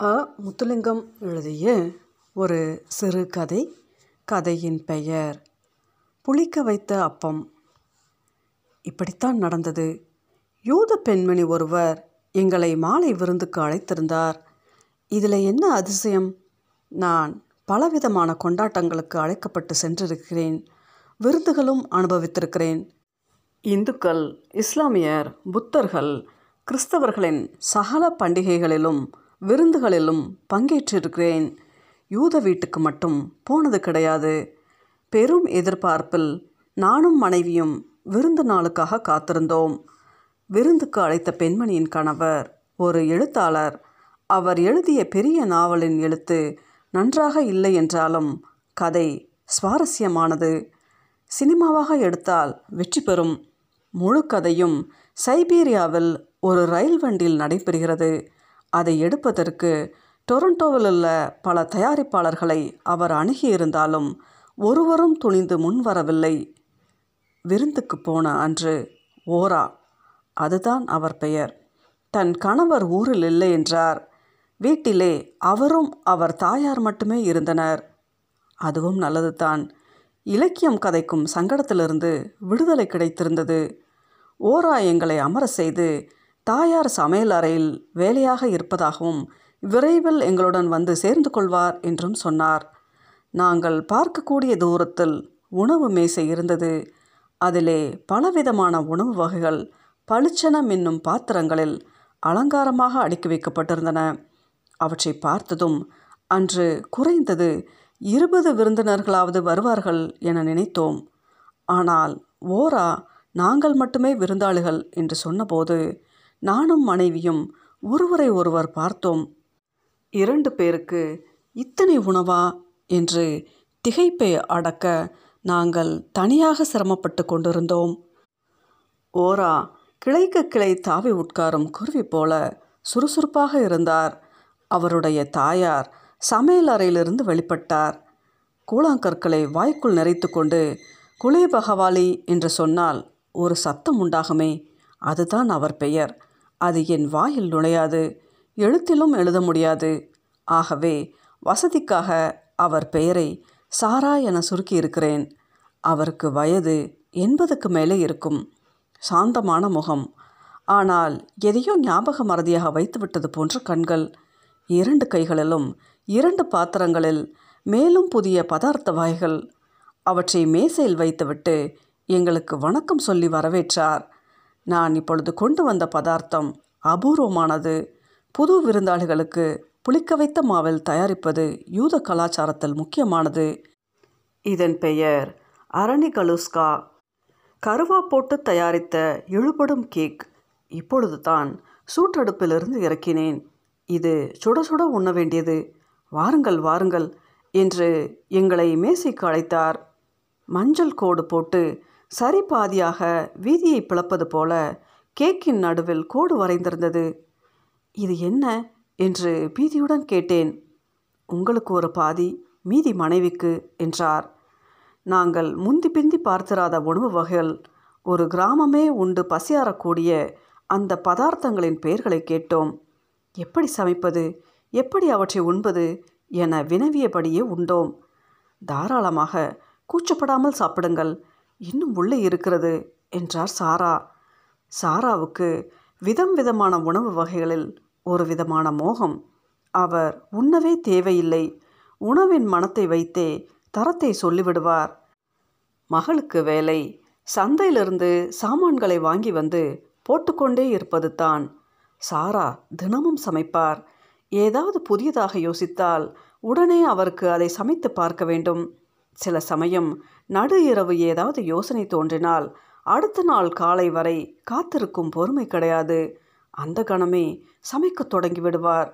அ. முத்துலிங்கம் எழுதிய ஒரு சிறுகதை கதையின் பெயர் புளிக்க வைத்த அப்பம். இப்படித்தான் நடந்தது. யூத பெண்மணி ஒருவர் எங்களை மாலை விருந்துக்கு அழைத்திருந்தார். இதில் என்ன அதிசயம்? நான் பலவிதமான கொண்டாட்டங்களுக்கு அழைக்கப்பட்டு சென்றிருக்கிறேன். விருந்துகளும் அனுபவித்திருக்கிறேன். இந்துக்கள் இஸ்லாமியர் புத்தர்கள் கிறிஸ்தவர்களின் சகல பண்டிகைகளிலும் விருந்துகளிலும் பங்கேற்றிருக்கிறேன். யூத வீட்டுக்கு மட்டும் போனது கிடையாது. பெரும் எதிர்பார்ப்பில் நானும் மனைவியும் விருந்து நாளுக்காக காத்திருந்தோம். விருந்துக்கு அழைத்த பெண்மணியின் கணவர் ஒரு எழுத்தாளர். அவர் எழுதிய பெரிய நாவலின் எழுத்து நன்றாக இல்லை என்றாலும் கதை சுவாரஸ்யமானது. சினிமாவாக எடுத்தால் வெற்றி பெறும். முழு கதையும் சைபீரியாவில் ஒரு ரயில் வண்டியில் நடைபெறுகிறது. அதை எடுப்பதற்கு டொரண்டோவில் உள்ள பல தயாரிப்பாளர்களை அவர் அணுகியிருந்தாலும் ஒருவரும் துணிந்து முன்வரவில்லை. விருந்துக்கு போன அன்று ஓரா அதுதான் அவர் பெயர். தன் கணவர் ஊரில் இல்லை என்றார். வீட்டிலே அவரும் அவர் தாயார் மட்டுமே இருந்தனர். அதுவும் நல்லதுதான். இலக்கியம் கதைக்கும் சங்கடத்திலிருந்து விடுதலை கிடைத்திருந்தது. ஓரா எங்களை அமர செய்து தாயார் சமையல் அறையில் வேலையாக இருப்பதாகவும் விரைவில் எங்களுடன் வந்து சேர்ந்து கொள்வார் என்றும் சொன்னார். நாங்கள் பார்க்கக்கூடிய தூரத்தில் உணவு மேசை இருந்தது. அதிலே பலவிதமான உணவு வகைகள் பளிச்சனம் என்னும் பாத்திரங்களில் அலங்காரமாக அடுக்கி வைக்கப்பட்டிருந்தன. அவற்றை பார்த்ததும் அன்று குறைந்தது இருபது விருந்தினர்களாவது வருவார்கள் என நினைத்தோம். ஆனால் ஓரா நாங்கள் மட்டுமே விருந்தாளிகள் என்று சொன்னபோது நானும் மனைவியும் ஒருவரை ஒருவர் பார்த்தோம். இரண்டு பேருக்கு இத்தனை உணவா? என்று திகைப்பை அடக்க நாங்கள் தனியாக சிரமப்பட்டு கொண்டிருந்தோம். ஓரா கிளைக்கு கிளை தாவி உட்காரும் குருவி போல சுறுசுறுப்பாக இருந்தார். அவருடைய தாயார் சமையல் அறையிலிருந்து வெளிப்பட்டார். கூழாங்கற்களை வாய்க்குள் நிறைத்து கொண்டு குலே பகவாலி என்று சொன்னால் ஒரு சத்தம் உண்டாகுமே அதுதான் அவர் பெயர். அது என் வாயில் நுழையாது எழுத்திலும் எழுத முடியாது. ஆகவே வசதிக்காக அவர் பெயரை சாரா என சுருக்கியிருக்கிறேன். அவருக்கு வயது எண்பதுக்கு மேலே இருக்கும். சாந்தமான முகம். ஆனால் எதையோ ஞாபக மறதியாக வைத்துவிட்டது போன்ற கண்கள். இரண்டு கைகளிலும் இரண்டு பாத்திரங்களில் மேலும் புதிய பதார்த்த வாய்கள். அவற்றை மேசையில் வைத்துவிட்டு எங்களுக்கு வணக்கம் சொல்லி வரவேற்றார். நான் இப்பொழுது கொண்டு வந்த பதார்த்தம் அபூர்வமானது. புது விருந்தாளிகளுக்கு புளிக்க வைத்த மாவில் தயாரிப்பது யூத கலாச்சாரத்தில் முக்கியமானது. இதன் பெயர் அரணி கலுஸ்கா கருவா போட்டு தயாரித்த இழுபடும் கேக். இப்பொழுது தான் சூட்டடுப்பிலிருந்து இறக்கினேன். இது சுட சுட உண்ண வேண்டியது. வாருங்கள் வாருங்கள் என்று எங்களை மேசைக்கு அழைத்தார். மஞ்சள் கோடு போட்டு சரி பாதியாக வீதியை பிளப்பது போல கேக்கின் நடுவில் கோடு வரைந்திருந்தது. இது என்ன? என்று பீதியுடன் கேட்டேன். உங்களுக்கு ஒரு பாதி மீதி மனைவிக்கு என்றார். நாங்கள் முந்தி பிந்தி பார்த்திராத உணவு வகைகள் ஒரு கிராமமே உண்டு பசியாறக்கூடிய அந்த பதார்த்தங்களின் பெயர்களை கேட்டோம். எப்படி சமைப்பது எப்படி அவற்றை உண்பது என வினவியபடியே உண்டோம். தாராளமாக கூச்சப்படாமல் சாப்பிடுங்கள் இன்னும் உள்ளே இருக்கிறது என்றார் சாரா. சாராவுக்கு விதம் விதமான உணவு வகைகளில் ஒரு விதமான மோகம். அவர் உண்ணவே தேவையில்லை. உணவின் மனத்தை வைத்தே தரத்தை சொல்லிவிடுவார். மகளுக்கு வேலை. சந்தையிலிருந்து சாமான்களை வாங்கி வந்து போட்டுக்கொண்டே இருப்பது தான். சாரா தினமும் சமைப்பார். ஏதாவது புதியதாக யோசித்தால் உடனே அவருக்கு அதை சமைத்து பார்க்க வேண்டும். சில சமயம் நடு இரவு ஏதாவது யோசனை தோன்றினால் அடுத்த நாள் காலை வரை காத்திருக்கும் பொறுமை கிடையாது. அந்த கணமே சமைக்க தொடங்கி விடுவார்.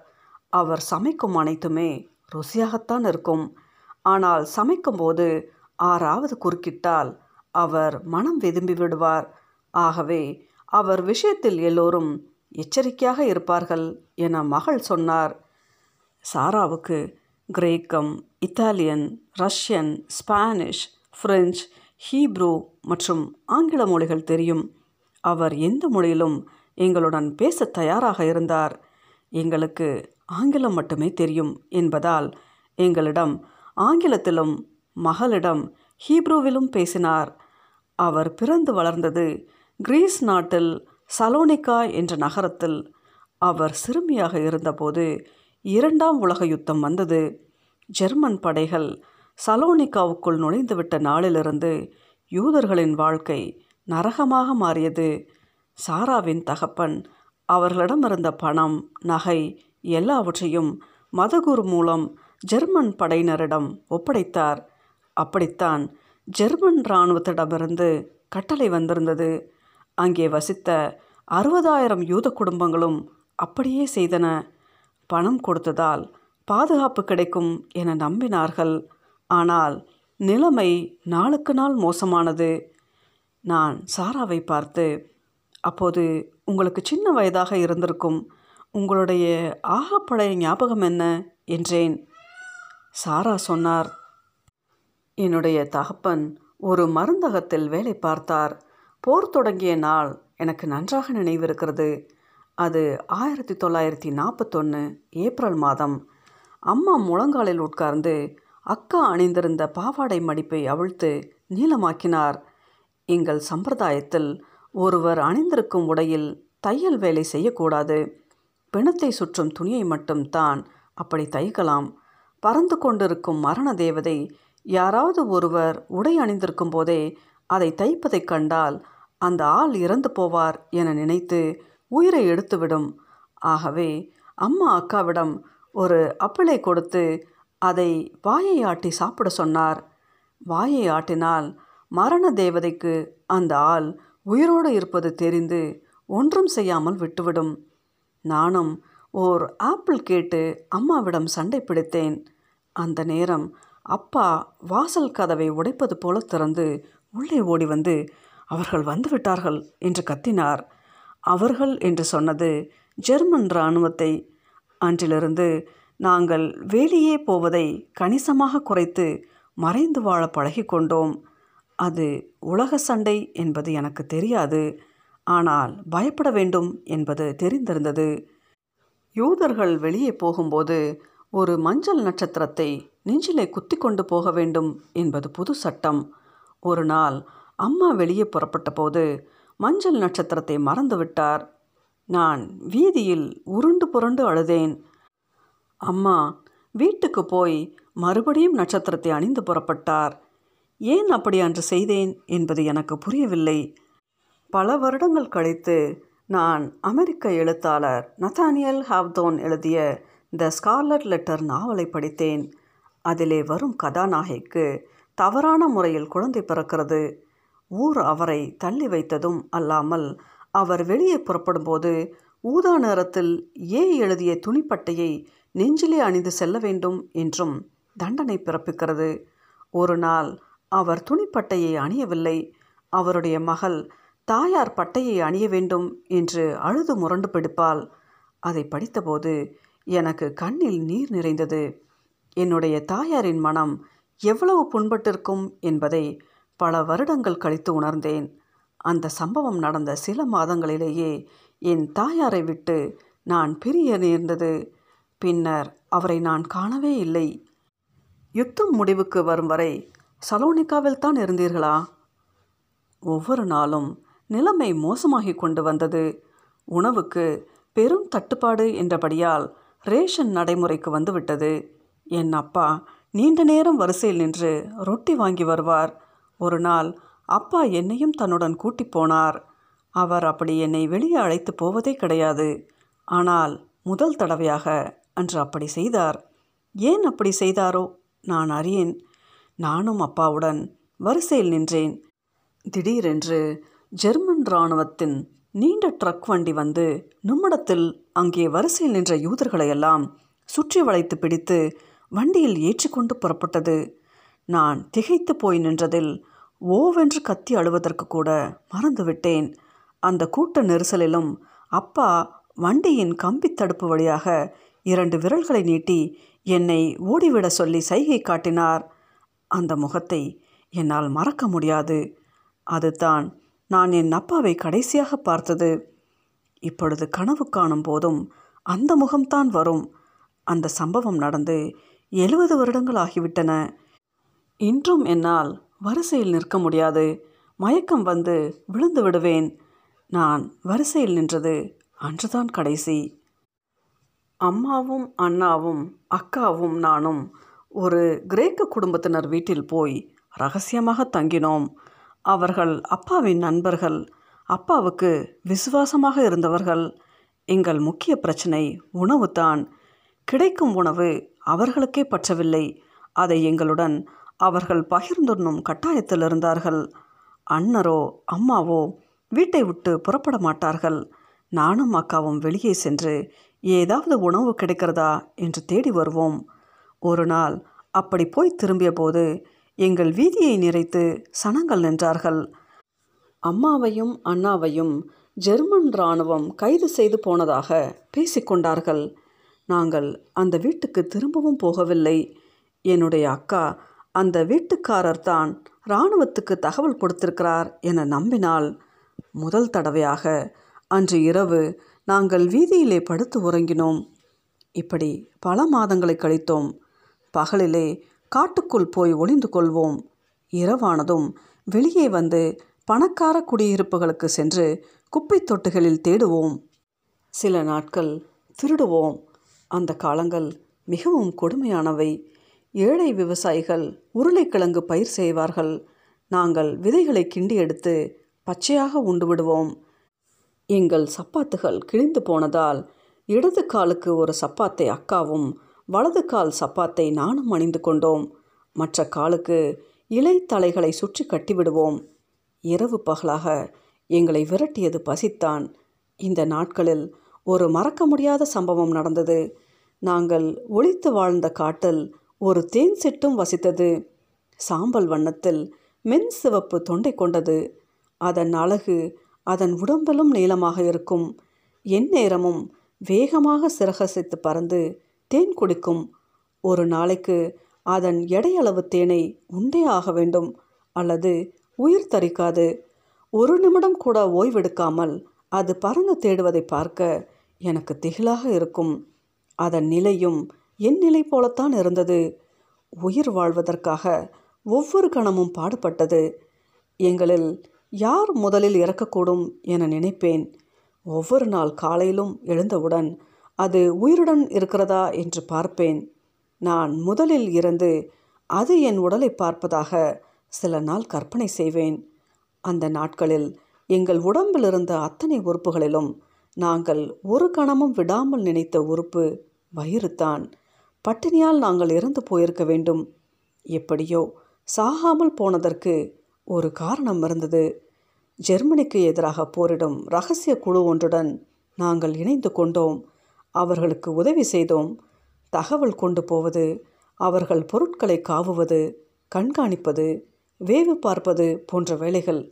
அவர் சமைக்கும் அனைத்துமே ருசியாகத்தான் இருக்கும். ஆனால் சமைக்கும்போது ஆறாவது குறுக்கிட்டால் அவர் மனம் வெதும்பி விடுவார். ஆகவே அவர் விஷயத்தில் எல்லோரும் எச்சரிக்கையாக இருப்பார்கள் என மகள் சொன்னார். சாராவுக்கு கிரேக்கம் Italian Russian Spanish French Hebrew மற்றும் ஆங்கில மொழிகள் தெரியும். அவர் எந்த மொழியிலும் எங்களுடன் பேச தயாராக இருந்தார். எங்களுக்கு ஆங்கிலம் மட்டுமே தெரியும் என்பதால் எங்களிடம் ஆங்கிலத்திலும் மகளிடம் ஹீப்ரூவிலும் பேசினார். அவர் பிறந்து வளர்ந்தது கிரீஸ் நாட்டில் சலோனிகா என்ற நகரத்தில். அவர் சிறுமியாக இருந்தபோது இரண்டாம் உலக யுத்தம் வந்தது. ஜெர்மன் படைகள் சலோனிகாவுக்குள் நுழைந்துவிட்ட நாளிலிருந்து யூதர்களின் வாழ்க்கை நரகமாக மாறியது. சாராவின் தகப்பன் அவர்களிடமிருந்த பணம் நகை எல்லாவற்றையும் மதகுரு மூலம் ஜெர்மன் படையினரிடம் ஒப்படைத்தார். அப்படித்தான் ஜெர்மன் இராணுவத்திடமிருந்து கட்டளை வந்திருந்தது. அங்கே வசித்த அறுபதாயிரம் யூத குடும்பங்களும் அப்படியே செய்தன. பணம் கொடுத்ததால் பாதுகாப்பு கிடைக்கும் என நம்பினார்கள். ஆனால் நிலைமை நாளுக்கு நாள் மோசமானது. நான் சாராவை பார்த்து அப்போது உங்களுக்கு சின்ன வயதாக இருந்திருக்கும். உங்களுடைய ஆகப்பழைய ஞாபகம் என்ன? என்றேன். சாரா சொன்னார். என்னுடைய தகப்பன் ஒரு மருந்தகத்தில் வேலை பார்த்தார். போர் தொடங்கிய நாள் எனக்கு நன்றாக நினைவிருக்கிறது. அது ஆயிரத்தி தொள்ளாயிரத்தி நாற்பத்தொன்று ஏப்ரல் மாதம். அம்மா முழங்காலில் உட்கார்ந்து அக்கா அணிந்திருந்த பாவாடை மடிப்பை அவிழ்த்து நீளமாக்கினார். எங்கள் சம்பிரதாயத்தில் ஒருவர் அணிந்திருக்கும் உடையில் தையல் வேலை செய்யக்கூடாது. பிணத்தை சுற்றும் துணியை மட்டும் தான் அப்படி தைக்கலாம். பறந்து கொண்டிருக்கும் மரண தேவதை யாராவது ஒருவர் உடை அணிந்திருக்கும் போதே அதை தைப்பதைக் கண்டால் அந்த ஆள் இறந்து போவார் என நினைத்து உயிரை எடுத்துவிடும். ஆகவே அம்மா அக்காவிடம் ஒரு அப்பிளை கொடுத்து அதை வாயை ஆட்டி சாப்பிட சொன்னார். வாயை ஆட்டினால் மரண தேவதைக்கு அந்த ஆள் உயிரோடு இருப்பது தெரிந்து ஒன்றும் செய்யாமல் விட்டுவிடும். நானும் ஓர் ஆப்பிள் கேட்டு அம்மாவிடம் சண்டை பிடித்தேன். அந்த நேரம் அப்பா வாசல் கதவை உடைப்பது போல திறந்து உள்ளே ஓடி வந்து அவர்கள் வந்துவிட்டார்கள் என்று கத்தினார். அவர்கள் என்று சொன்னது ஜெர்மன் இராணுவத்தை அன்றிலிருந்து நாங்கள் வெளியே போவதை கணிசமாக குறைத்து மறைந்து வாழ பழகிக்கொண்டோம் அது உலக சண்டை என்பது எனக்கு தெரியாது. ஆனால் பயப்பட வேண்டும் என்பது தெரிந்திருந்தது. யூதர்கள் வெளியே போகும்போது ஒரு மஞ்சள் நட்சத்திரத்தை நெஞ்சிலே குத்தி கொண்டு போக வேண்டும் என்பது புது சட்டம். ஒரு நாள் அம்மா வெளியே புறப்பட்ட போது மஞ்சள் நட்சத்திரத்தை மறந்துவிட்டார் நான் வீதியில் உருண்டு புரண்டு அழுதேன். அம்மா வீட்டுக்கு போய் மறுபடியும் நட்சத்திரத்தை அணிந்து புறப்பட்டார். ஏன் அப்படி அன்று செய்தேன் என்பது எனக்கு புரியவில்லை. பல வருடங்கள் கழித்து நான் அமெரிக்க எழுத்தாளர் நத்தானியல் ஹாவ்தோன் எழுதிய த ஸ்கார்லட் லெட்டர் நாவலை படித்தேன். அதிலே வரும் கதாநாயகிக்கு தவறான முறையில் குழந்தை பிறக்கிறது. ஊர் அவரை தள்ளி வைத்ததும் அல்லாமல் அவர் வெளியே புறப்படும்போது ஊதா நேரத்தில் ஏ எழுதிய துணிப்பட்டையை நெஞ்சிலே அணிந்து செல்ல வேண்டும் என்றும் தண்டனை பிறப்பிக்கிறது. ஒரு நாள் அவர் துணிப்பட்டையை அணியவில்லை. அவருடைய மகள் தாயார் பட்டையை அணிய வேண்டும் என்று அழுது முரண்டு பிடிப்பாள். அதை படித்தபோது எனக்கு கண்ணில் நீர் நிறைந்தது. என்னுடைய தாயாரின் மனம் எவ்வளவு புண்பட்டிருக்கும் என்பதை பல வருடங்கள் கழித்து உணர்ந்தேன். அந்த சம்பவம் நடந்த சில மாதங்களிலேயே என் தாயாரை விட்டு நான் பிரிய நேர்ந்தது. பின்னர் அவரை நான் காணவே இல்லை. யுத்தம் முடிவுக்கு வரும் வரை சலோனிக்காவில் தான் இருந்தீர்களா? ஒவ்வொரு நாளும் நிலைமை மோசமாகி கொண்டு வந்தது. உணவுக்கு பெரும் தட்டுப்பாடு என்றபடியால் ரேஷன் நடைமுறைக்கு வந்துவிட்டது. என் அப்பா நீண்ட நேரம் வரிசையில் நின்று ரொட்டி வாங்கி வருவார். ஒரு நாள் அப்பா என்னையும் தன்னுடன் கூட்டி போனார். அவர் அப்படி என்னை வெளியே அழைத்து போவதே கிடையாது. ஆனால் முதல் தடவையாக அன்று அப்படி செய்தார். ஏன் அப்படி செய்தாரோ நான் அறியேன். நானும் அப்பாவுடன் வரிசையில் நின்றேன். திடீரென்று ஜெர்மன் இராணுவத்தின் நீண்ட ட்ரக் வண்டி வந்து நிமிடத்தில் அங்கே வரிசையில் நின்ற யூதர்களையெல்லாம் சுற்றி வளைத்து பிடித்து வண்டியில் ஏற்றிக்கொண்டு புறப்பட்டது. நான் திகைத்து போய் நின்றதில் ஓவென்று கத்தி அழுவதற்கு கூட மறந்துவிட்டேன். அந்த கூட்ட நெரிசலிலும் அப்பா வண்டியின் கம்பி தடுப்பு வழியாக இரண்டு விரல்களை நீட்டி என்னை ஓடிவிட சொல்லி சைகை காட்டினார். அந்த முகத்தை என்னால் மறக்க முடியாது. அதுதான் நான் என் அப்பாவை கடைசியாக பார்த்தது. இப்பொழுது கனவு காணும் போதும் அந்த முகம்தான் வரும். அந்த சம்பவம் நடந்து எழுபது வருடங்கள் ஆகிவிட்டன. இன்றும் என்னால் வரிசையில் நிற்க முடியாது. மயக்கம் வந்து விழுந்து விடுவேன். நான் வரிசையில் நின்றது அன்றுதான் கடைசி. அம்மாவும் அண்ணாவும் அக்காவும் நானும் ஒரு கிரேக்க குடும்பத்தினர் வீட்டில் போய் ரகசியமாக தங்கினோம். அவர்கள் அப்பாவின் நண்பர்கள் அப்பாவுக்கு விசுவாசமாக இருந்தவர்கள். எங்கள் முக்கிய பிரச்சனை உணவு தான் கிடைக்கும் உணவு அவர்களுக்கே பற்றவில்லை. அதை எங்களுடன் அவர்கள் பகிர்ந்துண்ணும் கட்டாயத்தில் இருந்தார்கள் அண்ணரோ அம்மாவோ வீட்டை விட்டு புறப்பட மாட்டார்கள். நானும் அக்காவும் வெளியே சென்று ஏதாவது உணவு கிடைக்கிறதா என்று தேடி வருவோம். ஒரு நாள் அப்படி போய் திரும்பிய போது எங்கள் வீதியை நிறைத்து சனங்கள் நின்றார்கள். அம்மாவையும் அண்ணாவையும் ஜெர்மன் இராணுவம் கைது செய்து போனதாக பேசிக்கொண்டார்கள் நாங்கள் அந்த வீட்டுக்கு திரும்பவும் போகவில்லை. என்னுடைய அக்கா அந்த வீட்டுக்காரர் தான் இராணுவத்துக்கு தகவல் கொடுத்திருக்கிறார் என நம்பினால் முதல் தடவையாக அன்று இரவு நாங்கள் வீதியிலே படுத்து உறங்கினோம். இப்படி பல மாதங்களை கழித்தோம். பகலிலே காட்டுக்குள் போய் ஒளிந்து கொள்வோம். இரவானதும் வெளியே வந்து பணக்கார குடியிருப்புகளுக்கு சென்று குப்பை தொட்டுகளில் தேடுவோம். சில நாட்கள் திருடுவோம். அந்த காலங்கள் மிகவும் கொடுமையானவை. ஏழை விவசாயிகள் உருளைக்கிழங்கு பயிர் செய்வார்கள். நாங்கள் விதைகளை கிண்டி எடுத்து பச்சையாக உண்டு விடுவோம். எங்கள் சப்பாத்துகள் கிழிந்து போனதால் இடது காலுக்கு ஒரு சப்பாத்தை அக்காவும் வலது கால் சப்பாத்தை நானும் அணிந்து கொண்டோம். மற்ற காலுக்கு இலை தலைகளை சுற்றி கட்டிவிடுவோம் இரவு பகலாக எங்களை விரட்டியது பசித்தான். இந்த நாட்களில் ஒரு மறக்க முடியாத சம்பவம் நடந்தது. நாங்கள் ஒளித்து வாழ்ந்த காட்டில் ஒரு தேன் சிட்டும் வசித்தது. சாம்பல் வண்ணத்தில் மென் சிவப்பு தொண்டை கொண்டது. அதன் அழகு அதன் உடம்பிலும் நீளமாக இருக்கும். எந்நேரமும் வேகமாக சிறகசித்து பறந்து தேன் குடிக்கும். ஒரு நாளைக்கு அதன் எடையளவு தேனை உண்டே ஆக வேண்டும் அல்லது உயிர் தரிக்காது. ஒரு நிமிடம் கூட ஓய்வெடுக்காமல் அது பறந்து தேடுவதை பார்க்க எனக்கு திகிலாக இருக்கும். அதன் நிலையும் என் நிலை போலத்தான் இருந்தது. உயிர் வாழ்வதற்காக ஒவ்வொரு கணமும் பாடுபட்டது. எங்களில் யார் முதலில் இறக்கக்கூடும் என நினைப்பேன். ஒவ்வொரு நாள் காலையிலும் எழுந்தவுடன் அது உயிருடன் இருக்கிறதா என்று பார்ப்பேன். நான் முதலில் இருந்து அது என் உடலை பார்ப்பதாக சில நாள் கற்பனை செய்வேன். அந்த நாட்களில் எங்கள் உடம்பில் இருந்த அத்தனை உறுப்புகளிலும் நாங்கள் ஒரு கணமும் விடாமல் நினைத்த உறுப்பு வயிறுதான் பட்டினியால் நாங்கள் இறந்து போயிருக்க வேண்டும். எப்படியோ சாகாமல் போனதற்கு ஒரு காரணம் இருந்தது. ஜெர்மனிக்கு எதிராக போரிடும் ரகசிய குழு ஒன்றுடன் நாங்கள் இணைந்து கொண்டோம். அவர்களுக்கு உதவி செய்தோம். தகவல் கொண்டு போவது அவர்கள் பொருட்களை காவுவது கண்காணிப்பது வேவு பார்ப்பது போன்ற வேலைகள்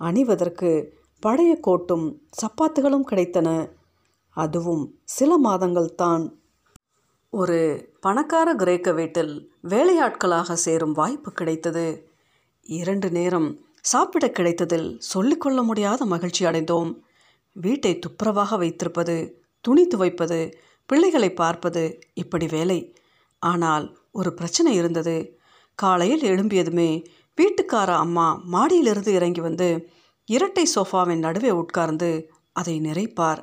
அணிவதற்கு பழைய கோட்டும் சப்பாத்துகளும் கிடைத்தன. அதுவும் சில மாதங்கள் தான் ஒரு பணக்கார கிரேக்க வீட்டில் வேலையாட்களாக சேரும் வாய்ப்பு கிடைத்தது. இரண்டு நேரம் சாப்பிட கிடைத்ததில் சொல்லிக்கொள்ள முடியாத மகிழ்ச்சி அடைந்தோம். வீட்டை துப்புரவாக வைத்திருப்பது துணி துவைப்பது பிள்ளைகளை பார்ப்பது இப்படி வேலை. ஆனால் ஒரு பிரச்சனை இருந்தது. காலையில் எழும்பியதுமே வீட்டுக்கார அம்மா மாடியிலிருந்து இறங்கி வந்து இரட்டை சோஃபாவின் நடுவே உட்கார்ந்து அதை நிறைப்பார்.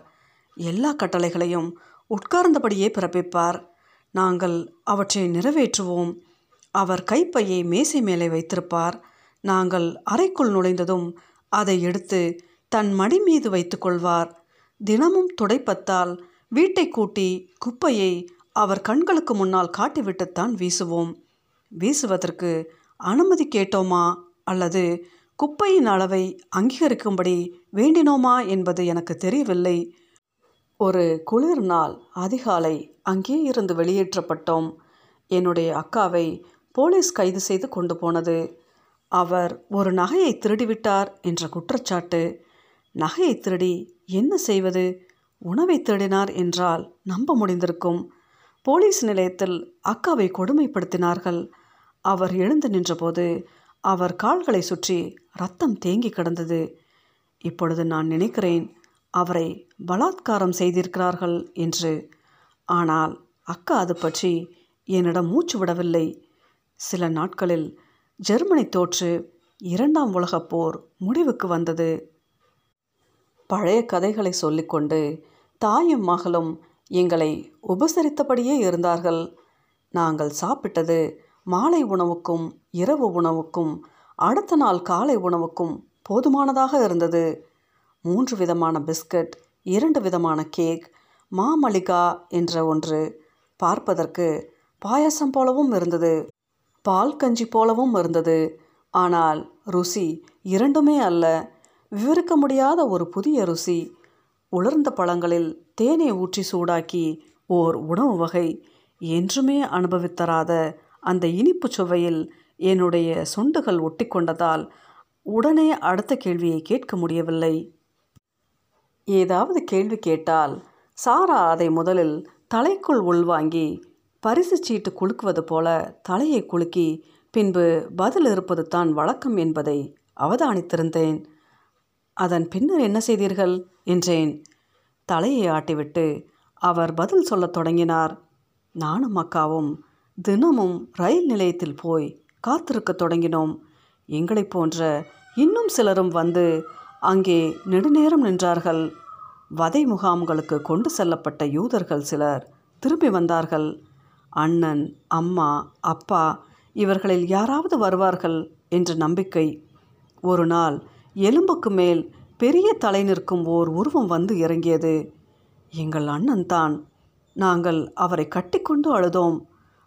எல்லா கட்டளைகளையும் உட்கார்ந்தபடியே பிறப்பிப்பார். நாங்கள் அவற்றை நிறைவேற்றுவோம். அவர் கைப்பையை மேசை மேலே வைத்திருப்பார். நாங்கள் அறைக்குள் நுழைந்ததும் அதை எடுத்து தன் மடி மீது வைத்துக்கொள்வார் தினமும் துடைப்பத்தால் வீட்டை கூட்டி குப்பையை அவர் கண்களுக்கு முன்னால் காட்டிவிட்டுத்தான் வீசுவோம். வீசுவதற்கு அனுமதி கேட்டோமா? அல்லது குப்பையின் அளவை அங்கீகரிக்கும்படி வேண்டினோமா? என்பது எனக்கு தெரியவில்லை. ஒரு குளிர் நாள் அதிகாலை அங்கே இருந்து வெளியேற்றப்பட்டோம். என்னுடைய அக்காவை போலீஸ் கைது செய்து கொண்டு போனது. அவர் ஒரு நகையை திருடிவிட்டார் என்ற குற்றச்சாட்டு. நகையை திருடி என்ன செய்வது? உணவை திருடினார் என்றால் நம்ப முடிந்திருக்கும். போலீஸ் நிலையத்தில் அக்காவை கொடுமைப்படுத்தினார்கள். அவர் எழுந்து நின்றபோது அவர் கால்களை சுற்றி ரத்தம் தேங்கி கிடந்தது. இப்பொழுது நான் நினைக்கிறேன் அவரை பலாத்காரம் செய்திருக்கிறார்கள் என்று ஆனால் அக்கா அது பற்றி என்னிடம் மூச்சு விடவில்லை. சில நாட்களில் ஜெர்மனி தோற்று இரண்டாம் உலகப் போர் முடிவுக்கு வந்தது. பழைய கதைகளை சொல்லிக்கொண்டு தாயும் மகளும் எங்களை உபசரித்தபடியே இருந்தார்கள். நாங்கள் சாப்பிட்டது மாலை உணவுக்கும் இரவு உணவுக்கும் அடுத்த நாள் காலை உணவுக்கும் போதுமானதாக இருந்தது. மூன்று விதமான பிஸ்கட் இரண்டு விதமான கேக் மாமளிகா என்ற ஒன்று பார்ப்பதற்கு பாயசம் போலவும் இருந்தது பால் கஞ்சி போலவும் இருந்தது. ஆனால் ருசி இரண்டுமே அல்ல. விவரிக்க முடியாத ஒரு புதிய ருசி. உலர்ந்த பழங்களில் தேனை ஊற்றி சூடாக்கி ஓர் உணவு வகை. என்றுமே அனுபவித்தராத அந்த இனிப்பு சுவையில் என்னுடைய சொண்டுகள் ஒட்டிக்கொண்டதால் உடனே அடுத்த கேள்வியை கேட்க முடியவில்லை. ஏதாவது கேள்வி கேட்டால் சாரா அதை முதலில் தலைக்குள் உள்வாங்கி பரிசு சீட்டு குலுக்குவது போல தலையை குலுக்கி பின்பு பதில் இருப்பது தான் வழக்கம் என்பதை அவதானித்திருந்தேன். அதன் பின்னர் என்ன செய்தீர்கள்? என்றேன். தலையை ஆட்டிவிட்டு அவர் பதில் சொல்லத் தொடங்கினார். நானும் அக்காவும் தினமும் ரயில் நிலையத்தில் போய் காத்திருக்க தொடங்கினோம். எங்களைப் போன்ற இன்னும் சிலரும் வந்து அங்கே நெடுநேரம் நின்றார்கள். வதை முகாம்களுக்கு கொண்டு செல்லப்பட்ட யூதர்கள் சிலர் திரும்பி வந்தார்கள். அண்ணன் அம்மா அப்பா இவர்களில் யாராவது வருவார்கள் என்ற நம்பிக்கை. ஒரு நாள் எலும்புக்கு மேல் பெரிய தலை நிற்கும் ஓர் உருவம் வந்து இறங்கியது. எங்கள் அண்ணன் தான். நாங்கள் அவரை கட்டிக்கொண்டு அழுதோம்.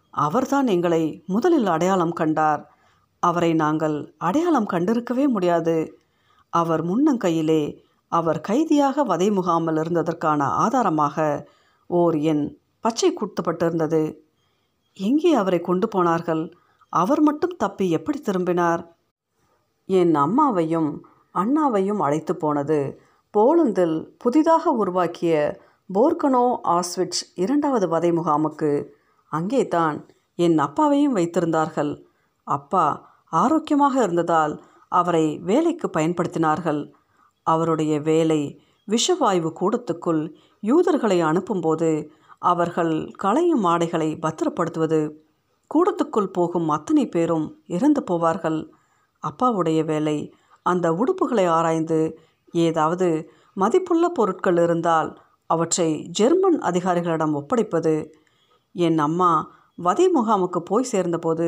அவர்தான் எங்களை முதலில் அடையாளம் கண்டார். அவரை நாங்கள் அடையாளம் கண்டிருக்கவே முடியாது. அவர் முன்னங்கையிலே அவர் கைதியாக வதை முகாமில் இருந்ததற்கான ஆதாரமாக ஓர் எண் பச்சை குத்தப்பட்டிருந்தது எங்கே அவரை கொண்டு போனார்கள்? அவர் மட்டும் தப்பி எப்படி திரும்பினார்? என் அம்மாவையும் அண்ணாவையும் அழைத்து போனது போலந்தில் புதிதாக உருவாக்கிய போர்கனோ ஆஸ்விட்ச் இரண்டாவது வதை முகாமுக்கு அங்கே தான் என் அப்பாவையும் வைத்திருந்தார்கள். அப்பா ஆரோக்கியமாக இருந்ததால் அவரை வேலைக்கு பயன்படுத்தினார்கள். அவருடைய வேலை விஷவாயு கூடத்துக்குள் யூதர்களை அனுப்பும்போது அவர்கள் களையும் ஆடைகளை பத்திரப்படுத்துவது. கூடத்துக்குள் போகும் அத்தனை பேரும் இறந்து போவார்கள். அப்பாவுடைய வேலை அந்த உடுப்புகளை ஆராய்ந்து ஏதாவது மதிப்புள்ள பொருட்கள் இருந்தால் அவற்றை ஜெர்மன் அதிகாரிகளிடம் ஒப்படைப்பது. என் அம்மா வதை முகாமுக்கு போய் சேர்ந்தபோது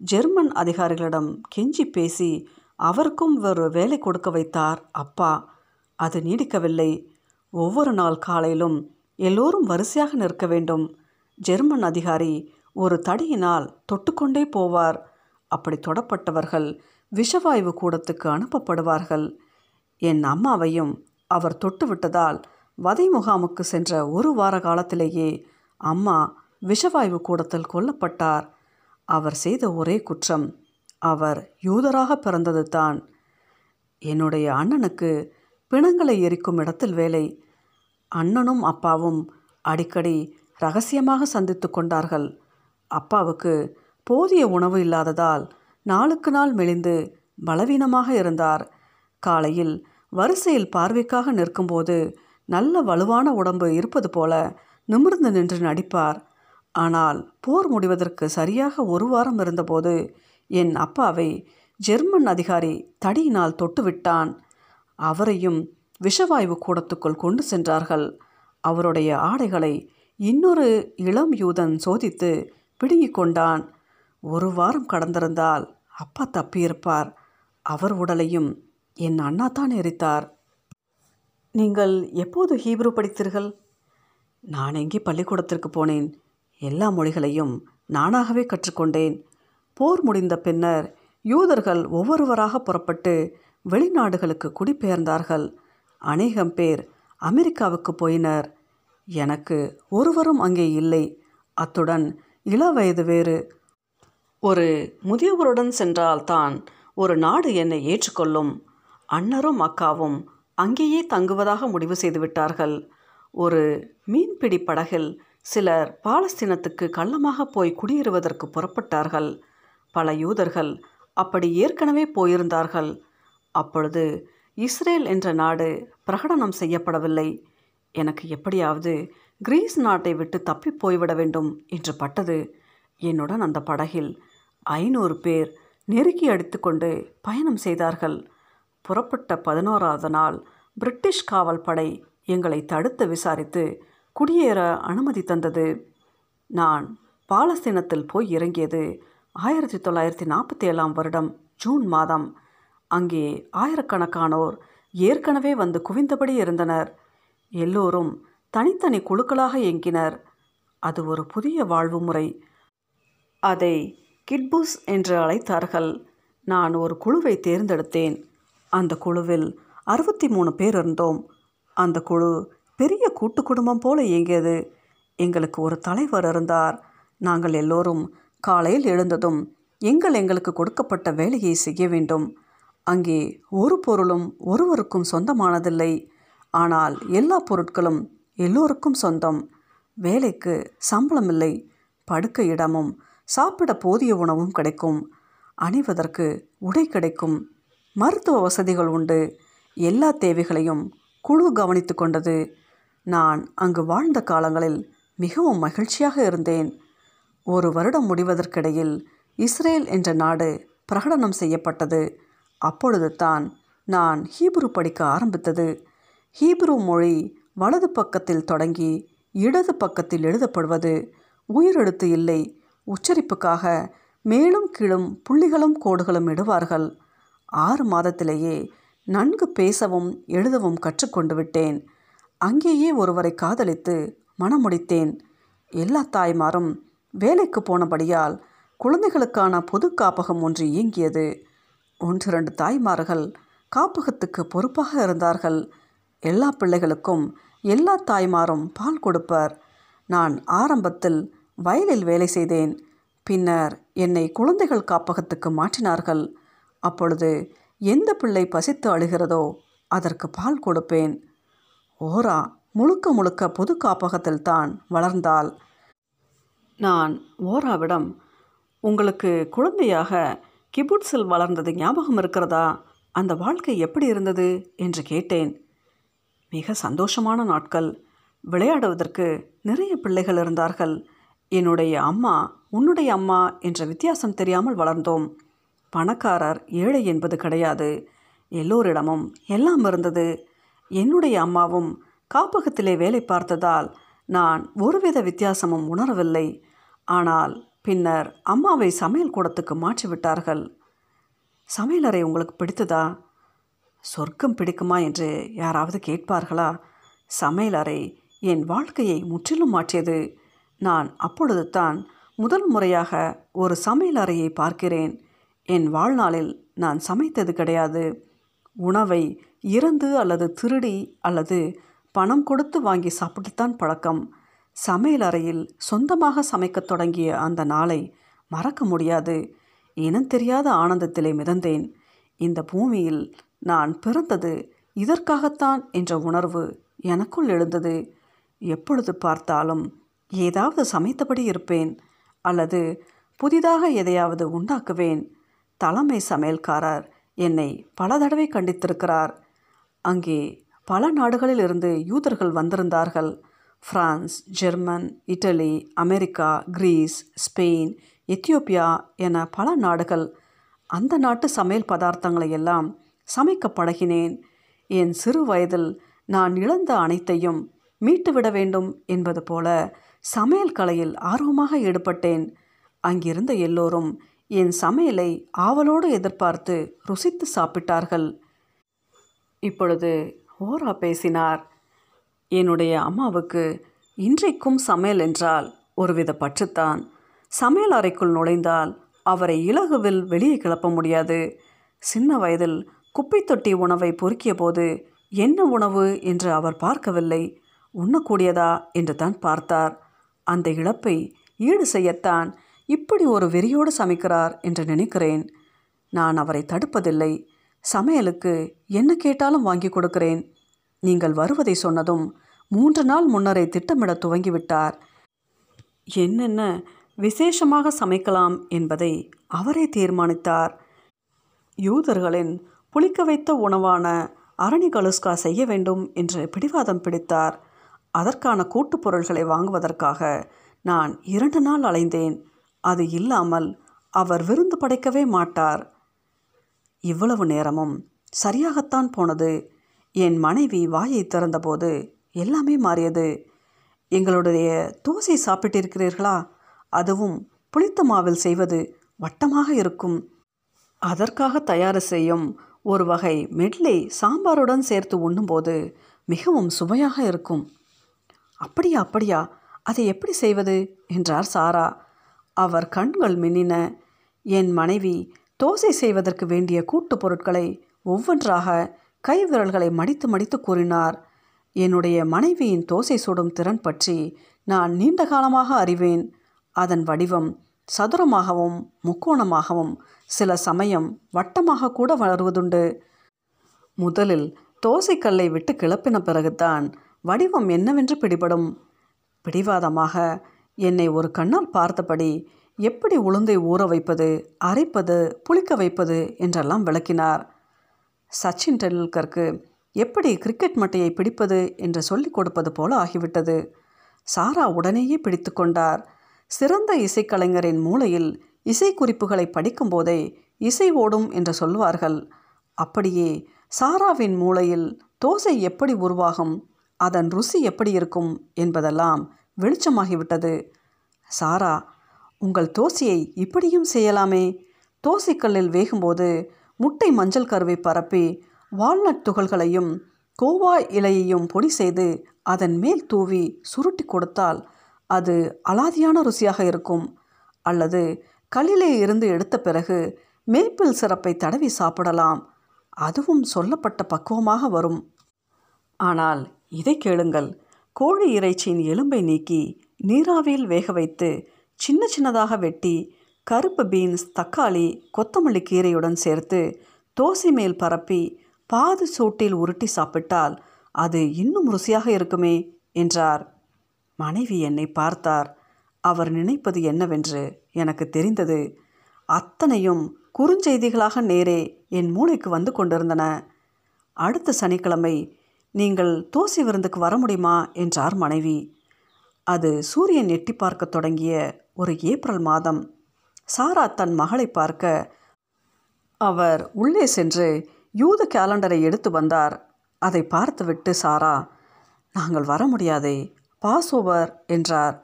ஜெர்மன் அதிகாரிகளிடம் கெஞ்சி பேசி அவருக்கும் ஒரு வேலை கொடுக்க வைத்தார். அப்பா அது நீடிக்கவில்லை. ஒவ்வொரு நாள் காலையிலும் எல்லோரும் வரிசையாக நிற்க வேண்டும். ஜெர்மன் அதிகாரி ஒரு தடியினால் தொட்டுக்கொண்டே போவார். அப்படி தொடப்பட்டவர்கள் விஷவாயு கூடத்துக்கு அனுப்பப்படுவார்கள். என் அம்மாவையும் அவர் தொட்டுவிட்டதால் வதை முகாமுக்கு சென்ற ஒரு வார காலத்திலேயே அம்மா விஷவாயு கூடத்தில் கொல்லப்பட்டார். அவர் செய்த ஒரே குற்றம் அவர் யூதராக பிறந்தது தான். என்னுடைய அண்ணனுக்கு பிணங்களை எரிக்கும் இடத்தில் வேலை. அண்ணனும் அப்பாவும் அடிக்கடி ரகசியமாக சந்தித்து கொண்டார்கள். அப்பாவுக்கு போதிய உணவு இல்லாததால் நாளுக்கு நாள் மெலிந்து பலவீனமாக இருந்தார். காலையில் வரிசையில் பார்வைக்காக நிற்கும்போது நல்ல வலுவான உடம்பு இருப்பது போல நிமிர்ந்து நின்று நடிப்பார். ஆனால் போர் முடிவதற்கு சரியாக ஒரு வாரம் இருந்தபோது என் அப்பாவை ஜெர்மன் அதிகாரி தடியினால் தொட்டுவிட்டான். அவரையும் விஷவாயு கூடத்துக்குள் கொண்டு சென்றார்கள். அவருடைய ஆடைகளை இன்னொரு இளம் யூதன் சோதித்து பிடுங்கிக் கொண்டான். ஒரு வாரம் கடந்திருந்தால் அப்பா தப்பியிருப்பார். அவர் உடலையும் என் அண்ணா தான் எரித்தார். நீங்கள் எப்போது ஹீப்ரு படித்தீர்கள்? நான் எங்கே பள்ளிக்கூடத்திற்கு போனேன். எல்லா மொழிகளையும் நானாகவே கற்றுக்கொண்டேன். போர் முடிந்த பின்னர் யூதர்கள் ஒவ்வொருவராக புறப்பட்டு வெளிநாடுகளுக்கு குடிபெயர்ந்தார்கள். அநேகம் பேர் அமெரிக்காவுக்கு போயினர். எனக்கு ஒருவரும் அங்கே இல்லை. அத்துடன் இள வயது வேறு. ஒரு முதியவருடன் சென்றால்தான் ஒரு நாடு என்னை ஏற்றுக்கொள்ளும். அண்ணரும் அக்காவும் அங்கேயே தங்குவதாக முடிவு செய்துவிட்டார்கள் ஒரு மீன்பிடி படகில் சிலர் பாலஸ்தீனத்துக்கு கள்ளமாக போய் குடியேறுவதற்கு புறப்பட்டார்கள். பல யூதர்கள் அப்படி ஏற்கனவே போயிருந்தார்கள். அப்பொழுது இஸ்ரேல் என்ற நாடு பிரகடனம் செய்யப்படவில்லை. எனக்கு எப்படியாவது கிரீஸ் நாட்டை விட்டு தப்பி போய்விட வேண்டும் என்று பட்டது. என்னுடன் அந்த படகில் ஐநூறு பேர் நெருக்கி அடித்துக்கொண்டு பயணம் செய்தார்கள். புறப்பட்ட பதினோராவது நாள் பிரிட்டிஷ் காவல் படை எங்களை தடுத்து விசாரித்து குடியேற அனுமதி தந்தது. நான் பாலஸ்தீனத்தில் போய் இறங்கியது ஆயிரத்தி தொள்ளாயிரத்தி நாற்பத்தி ஏழாம் வருடம் ஜூன் மாதம். அங்கே ஆயிரக்கணக்கானோர் ஏற்கனவே வந்து குவிந்தபடி இருந்தனர். எல்லோரும் தனித்தனி குழுக்களாக இயங்கினர் அது ஒரு புதிய வாழ்வு முறை. அதை கிட்புஸ் என்று அழைத்தார்கள். நான் ஒரு குழுவை தேர்ந்தெடுத்தேன். அந்த குழுவில் அறுபத்தி மூணு பேர் இருந்தோம். அந்த குழு பெரிய கூட்டு குடும்பம் போல இயங்கியது எங்களுக்கு ஒரு தலைவர் இருந்தார். நாங்கள் எல்லோரும் காலையில் எழுந்ததும் எங்கள் எங்களுக்கு கொடுக்கப்பட்ட வேலையை செய்ய வேண்டும். அங்கே ஒரு பொருளும் ஒருவருக்கும் சொந்தமானதில்லை. ஆனால் எல்லா பொருட்களும் எல்லோருக்கும் சொந்தம். வேலைக்கு சம்பளம் இல்லை படுக்க இடமும் சாப்பிட போதிய உணவும் கிடைக்கும். அணிவதற்கு உடை கிடைக்கும். மருத்துவ வசதிகள் உண்டு. எல்லா தேவைகளையும் குழு கவனித்து கொண்டது. நான் அங்கு வாழ்ந்த காலங்களில் மிகவும் மகிழ்ச்சியாக இருந்தேன். ஒரு வருடம் முடிவதற்கிடையில் இஸ்ரேல் என்ற நாடு பிரகடனம் செய்யப்பட்டது. அப்பொழுது தான் நான் ஹீப்ரு படிக்க ஆரம்பித்தது. ஹீப்ரு மொழி வலது பக்கத்தில் தொடங்கி இடது பக்கத்தில் எழுதப்படுவது உயிரெழுத்து இல்லை. உச்சரிப்புக்காக மேலும் கீழும் புள்ளிகளும் கோடுகளும் இடுவார்கள். ஆறு மாதத்திலேயே நன்கு பேசவும் எழுதவும் கற்றுக்கொண்டு விட்டேன். அங்கேயே ஒருவரை காதலித்து மணமுடித்தேன் எல்லா தாய்மாரும் வேலைக்கு போனபடியால் குழந்தைகளுக்கான பொது காப்பகம் ஒன்று இயங்கியது. ஒன்று ரெண்டு தாய்மார்கள் காப்பகத்துக்கு பொறுப்பாக இருந்தார்கள். எல்லா பிள்ளைகளுக்கும் எல்லா தாய்மாரும் பால் கொடுப்பர். நான் ஆரம்பத்தில் வயலில் வேலை செய்தேன். பின்னர் என்னை குழந்தைகள் காப்பகத்துக்கு மாற்றினார்கள். அப்பொழுது எந்த பிள்ளை பசித்து அழுகிறதோ அதற்கு பால் கொடுப்பேன். ஓரா முழுக்க முழுக்க பொது காப்பகத்தில் தான் வளர்ந்தாள் நான் ஓராவிடம் உங்களுக்கு குழந்தையாக கிபுட்ஸில் வளர்ந்தது ஞாபகம் இருக்கிறதா? அந்த வாழ்க்கை எப்படி இருந்தது? என்று கேட்டேன். மிக சந்தோஷமான நாட்கள். விளையாடுவதற்கு நிறைய பிள்ளைகள் இருந்தார்கள். என்னுடைய அம்மா உன்னுடைய அம்மா என்ற வித்தியாசம் தெரியாமல் வளர்ந்தோம். பணக்காரர் ஏழை என்பது கிடையாது. எல்லோரிடமும் எல்லாம் இருந்தது. என்னுடைய அம்மாவும் காப்பகத்திலே வேலை பார்த்ததால் நான் ஒருவித வித்தியாசமும் உணரவில்லை. ஆனால் பின்னர் அம்மாவை சமையல் கூடத்துக்கு மாற்றிவிட்டார்கள். சமையலறை உங்களுக்கு பிடித்ததா? சொர்க்கம் பிடிக்குமா என்று யாராவது கேட்பார்களா? சமையலறை என் வாழ்க்கையை முற்றிலும் மாற்றியது. நான் அப்பொழுது தான் முதல் முறையாக ஒரு சமையலறையை பார்க்கிறேன். என் வாழ்நாளில் நான் சமைத்தது கிடையாது. உணவை இறந்து அல்லது திருடி அல்லது பணம் கொடுத்து வாங்கி சாப்பிட்டுத்தான் பழக்கம். சமையலறையில் சொந்தமாக சமைக்கத் தொடங்கிய அந்த நாளை மறக்க முடியாது. இனம் தெரியாத ஆனந்தத்திலே மிதந்தேன். இந்த பூமியில் நான் பிறந்தது இதற்காகத்தான் என்ற உணர்வு எனக்குள் எழுந்தது. எப்பொழுது பார்த்தாலும் ஏதாவது சமைத்தபடி இருப்பேன் அல்லது புதிதாக எதையாவது உண்டாக்குவேன். தலைமை சமையல்காரர் என்னை பல தடவை கண்டித்திருக்கிறார். அங்கே பல நாடுகளில் இருந்து யூதர்கள் வந்திருந்தார்கள். France German Italy America Greece Spain Ethiopia என பல நாடுகள் அந்த நாட்டு சமையல் பதார்த்தங்களை எல்லாம் சமைக்க பழகினேன். என் சிறு வயதில் நான் இழந்த அனைத்தையும் மீட்டுவிட வேண்டும் என்பது போல சமையல் கலையில் ஆர்வமாக ஈடுபட்டேன். அங்கிருந்த எல்லோரும் என் சமையலை ஆவலோடு எதிர்பார்த்து ருசித்து சாப்பிட்டார்கள். இப்பொழுது ஓரா பேசினார். என்னுடைய அம்மாவுக்கு இன்றைக்கும் சமையல் என்றால் ஒருவித பற்றுத்தான். சமையல் அறைக்குள் நுழைந்தால் அவரை இலகுவில் வெளியே கிளப்ப முடியாது. சின்ன வயதில் குப்பைத்தொட்டி உணவை பொறுக்கிய போது என்ன உணவு என்று அவர் பார்க்கவில்லை. உண்ணக்கூடியதா என்று தான் பார்த்தார். அந்த இழப்பை ஈடு செய்யத்தான் இப்படி ஒரு வெறியோடு சமைக்கிறார் என்று நினைக்கிறேன். நான் அவரை தடுப்பதில்லை. சமையலுக்கு என்ன கேட்டாலும் வாங்கி கொடுக்கிறேன். நீங்கள் வருவதை சொன்னதும் மூன்று நாள் முன்னரே திட்டமிட துவங்கிவிட்டார். என்னென்ன விசேஷமாக சமைக்கலாம் என்பதை அவரே தீர்மானித்தார். யூதர்களின் புளிக்க வைத்த உணவான அரணி கலுஸ்கா செய்ய வேண்டும் என்று பிடிவாதம் பிடித்தார். அதற்கான கூட்டுப் பொருள்களை வாங்குவதற்காக நான் இரண்டு நாள் அலைந்தேன். அது இல்லாமல் அவர் விருந்து படைக்கவே மாட்டார். இவ்வளவு நேரமும் சரியாகத்தான் போனது. என் மனைவி வாயை திறந்தபோது எல்லாமே மாறியது. எங்களுடைய தோசை சாப்பிட்டிருக்கிறீர்களா? அதுவும் புளித்த மாவில் செய்வது வட்டமாக இருக்கும். அதற்காக தயார் செய்யும் ஒரு வகை மெட்லி சாம்பாருடன் சேர்த்து உண்ணும்போது மிகவும் சுவையாக இருக்கும். அப்படியா அப்படியா அதை எப்படி செய்வது? என்றார் சாரா. அவர் கண்கள் மின்னின. என் மனைவி தோசை செய்வதற்கு வேண்டிய கூட்டுப் பொருட்களை ஒவ்வொன்றாக கை விரல்களை மடித்து மடித்து கூறினார். என்னுடைய மனைவியின் தோசை சுடும் திறன் பற்றி நான் நீண்ட காலமாக அறிவேன். அதன் வடிவம் சதுரமாகவும் முக்கோணமாகவும் சில சமயம் வட்டமாக கூட வருவதுண்டு முதலில் தோசைக்கல்லை விட்டு கிளப்பின பிறகுதான் வடிவம் என்னவென்று பிடிபடும். பிடிவாதமாக என்னை ஒரு கண்ணால் பார்த்தபடி எப்படி உளுந்தை ஊற வைப்பது அரைப்பது புளிக்க வைப்பது என்றெல்லாம் விளக்கினார். சச்சின் டெண்டுல்கருக்கு எப்படி கிரிக்கெட் மட்டையை பிடிப்பது என்று சொல்லிக் கொடுப்பது போல ஆகிவிட்டது. சாரா உடனேயே பிடித்து கொண்டார். சிறந்த இசைக்கலைஞரின் மூளையில் இசை குறிப்புகளை படிக்கும்போதே இசை ஓடும் என்று சொல்வார்கள். அப்படியே சாராவின் மூளையில் தோசை எப்படி உருவாகும் அதன் ருசி எப்படி இருக்கும் என்பதெல்லாம் வெளிச்சமாகிவிட்டது. சாரா உங்கள் தோசையை இப்படியும் செய்யலாமே? தோசைக்கல்லில் வேகும்போது முட்டை மஞ்சள் கருவை பரப்பி வால்நட் துகள்களையும் கோவா இலையையும் பொடி செய்து அதன் மேல் தூவி சுருட்டி கொடுத்தால் அது அலாதியான ருசியாக இருக்கும். அல்லது கல்லிலே இருந்து எடுத்த பிறகு மேப்பிள் சிறப்பை தடவி சாப்பிடலாம். அதுவும் சொல்லப்பட்ட பக்குவமாக வரும். ஆனால் இதை கேளுங்கள். கோழி இறைச்சியின் எலும்பை நீக்கி நீராவியில் வேக வைத்து சின்ன சின்னதாக வெட்டி கருப்பு பீன்ஸ் தக்காளி கொத்தமல்லி கீரையுடன் சேர்த்து தோசை மேல் பரப்பி பாது சூட்டில் உருட்டி சாப்பிட்டால் அது இன்னும் ருசியாக இருக்குமே என்றார். மனைவி என்னை பார்த்தார். அவர் நினைப்பது என்னவென்று எனக்கு தெரிந்தது. அத்தனையும் குறுஞ்செய்திகளாக நேரே என் மூளைக்கு வந்து கொண்டிருந்தன. அடுத்த சனிக்கிழமை நீங்கள் தோசை விருந்துக்கு வர முடியுமா? என்றார் மனைவி. அது சூரியன் எட்டி பார்க்க தொடங்கிய ஒரு ஏப்ரல் மாதம். சாரா தன் மகளை பார்க்க அவர் உள்ளே சென்று யூத கேலண்டரை எடுத்து வந்தார். அதை பார்த்துவிட்டு சாரா நாங்கள் வர முடியாதே பாஸ் ஓவர் என்றார்.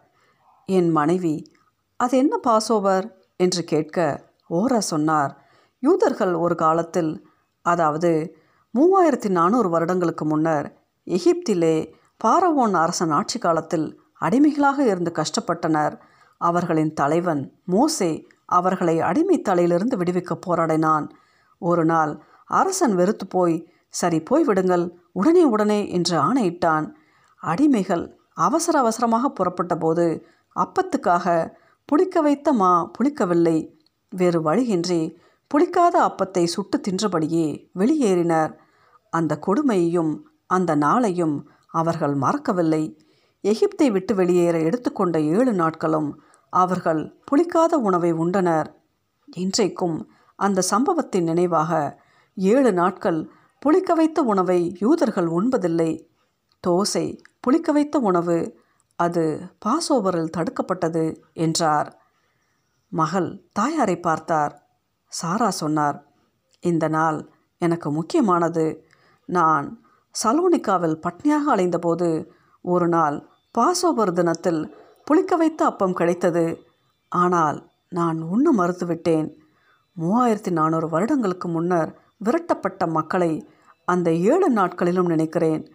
என் மனைவி அது என்ன பாஸ் ஓவர் என்று கேட்க ஓரா சொன்னார். யூதர்கள் ஒரு காலத்தில் அதாவது மூவாயிரத்தி நானூறு வருடங்களுக்கு முன்னர் எகிப்திலே பாரவோன் அரசன் ஆட்சி காலத்தில் அடிமைகளாக இருந்து கஷ்டப்பட்டனர். அவர்களின் தலைவன் மோசே அவர்களை அடிமை தலையிலிருந்து விடுவிக்க போராடினான். ஒரு நாள் அரசன் வெறுத்து போய் சரி போய் விடுங்கள். உடனே உடனே என்று ஆணையிட்டான். அடிமைகள் அவசர அவசரமாக புறப்பட்டபோது அப்பத்துக்காக புளிக்க வைத்த மா புளிக்கவில்லை. வேறு வழியின்றி புளிக்காத அப்பத்தை சுட்டு தின்றபடியே வெளியேறினர். அந்த கொடுமையையும் அந்த நாளையும் அவர்கள் மறக்கவில்லை. எகிப்தை விட்டு வெளியேற எடுத்துக்கொண்ட ஏழு நாட்களும் அவர்கள் புளிக்காத உணவை உண்டனர். இன்றைக்கும் அந்த சம்பவத்தின் நினைவாக ஏழு நாட்கள் புளிக்க வைத்த உணவை யூதர்கள் உண்பதில்லை. தோசை புளிக்க வைத்த உணவு அது பாசோவரில் தடுக்கப்பட்டது என்றார். மகள் தாயாரை பார்த்தார். சாரா சொன்னார் இந்த நாள் எனக்கு முக்கியமானது. நான் சலோனிக்காவில் பட்னியாக அலைந்தபோது ஒரு நாள் பாசோவர் தினத்தில் புளிக்க வைத்த அப்பம் கிடைத்தது. ஆனால் நான் உண்ண மறுத்துவிட்டேன். மூவாயிரத்தி நானூறு வருடங்களுக்கு முன்னர் விரட்டப்பட்ட மக்களை அந்த ஏழு நாட்களிலும் நினைக்கிறேன்.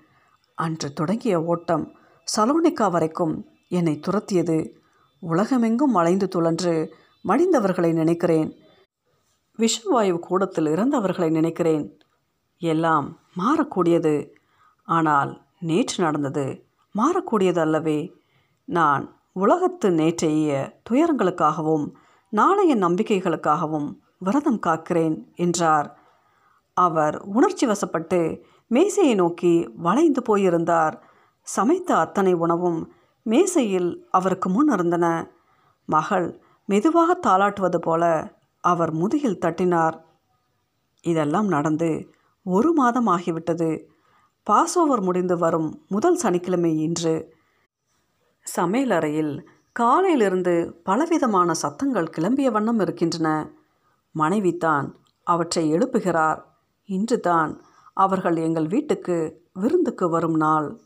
அன்று தொடங்கிய ஓட்டம் சலோனிக்கா வரைக்கும் என்னை துரத்தியது. உலகமெங்கும் அலைந்து துழன்று மடிந்தவர்களை நினைக்கிறேன். விஷவாயு கூடத்தில் இறந்தவர்களை நினைக்கிறேன். எல்லாம் மாறக்கூடியது. ஆனால் நேற்று நடந்தது மாறக்கூடியது அல்லவே. நான் உலகத்து நேற்றைய துயரங்களுக்காகவும் நாளைய நம்பிக்கைகளுக்காகவும் விரதம் காக்கிறேன் என்றார். அவர் உணர்ச்சி வசப்பட்டு மேசையை நோக்கி வளைந்து போயிருந்தார். சமைத்த அத்தனை உணவும் மேசையில் அவருக்கு முன் இருந்தன. மகள் மெதுவாக தாளாட்டுவது போல அவர் முதுகில் தட்டினார். இதெல்லாம் நடந்து ஒரு மாதம் ஆகிவிட்டது. பாசோவர் முடிந்து வரும் முதல் சனிக்கிழமை இன்று சமையலறையில் காலையிலிருந்து பலவிதமான சத்தங்கள் கிளம்பிய வண்ணம் இருக்கின்றன. மனைவிதான் அவற்றை எழுப்புகிறார். இன்று தான் அவர்கள் எங்கள் வீட்டுக்கு விருந்துக்கு வரும் நாள்.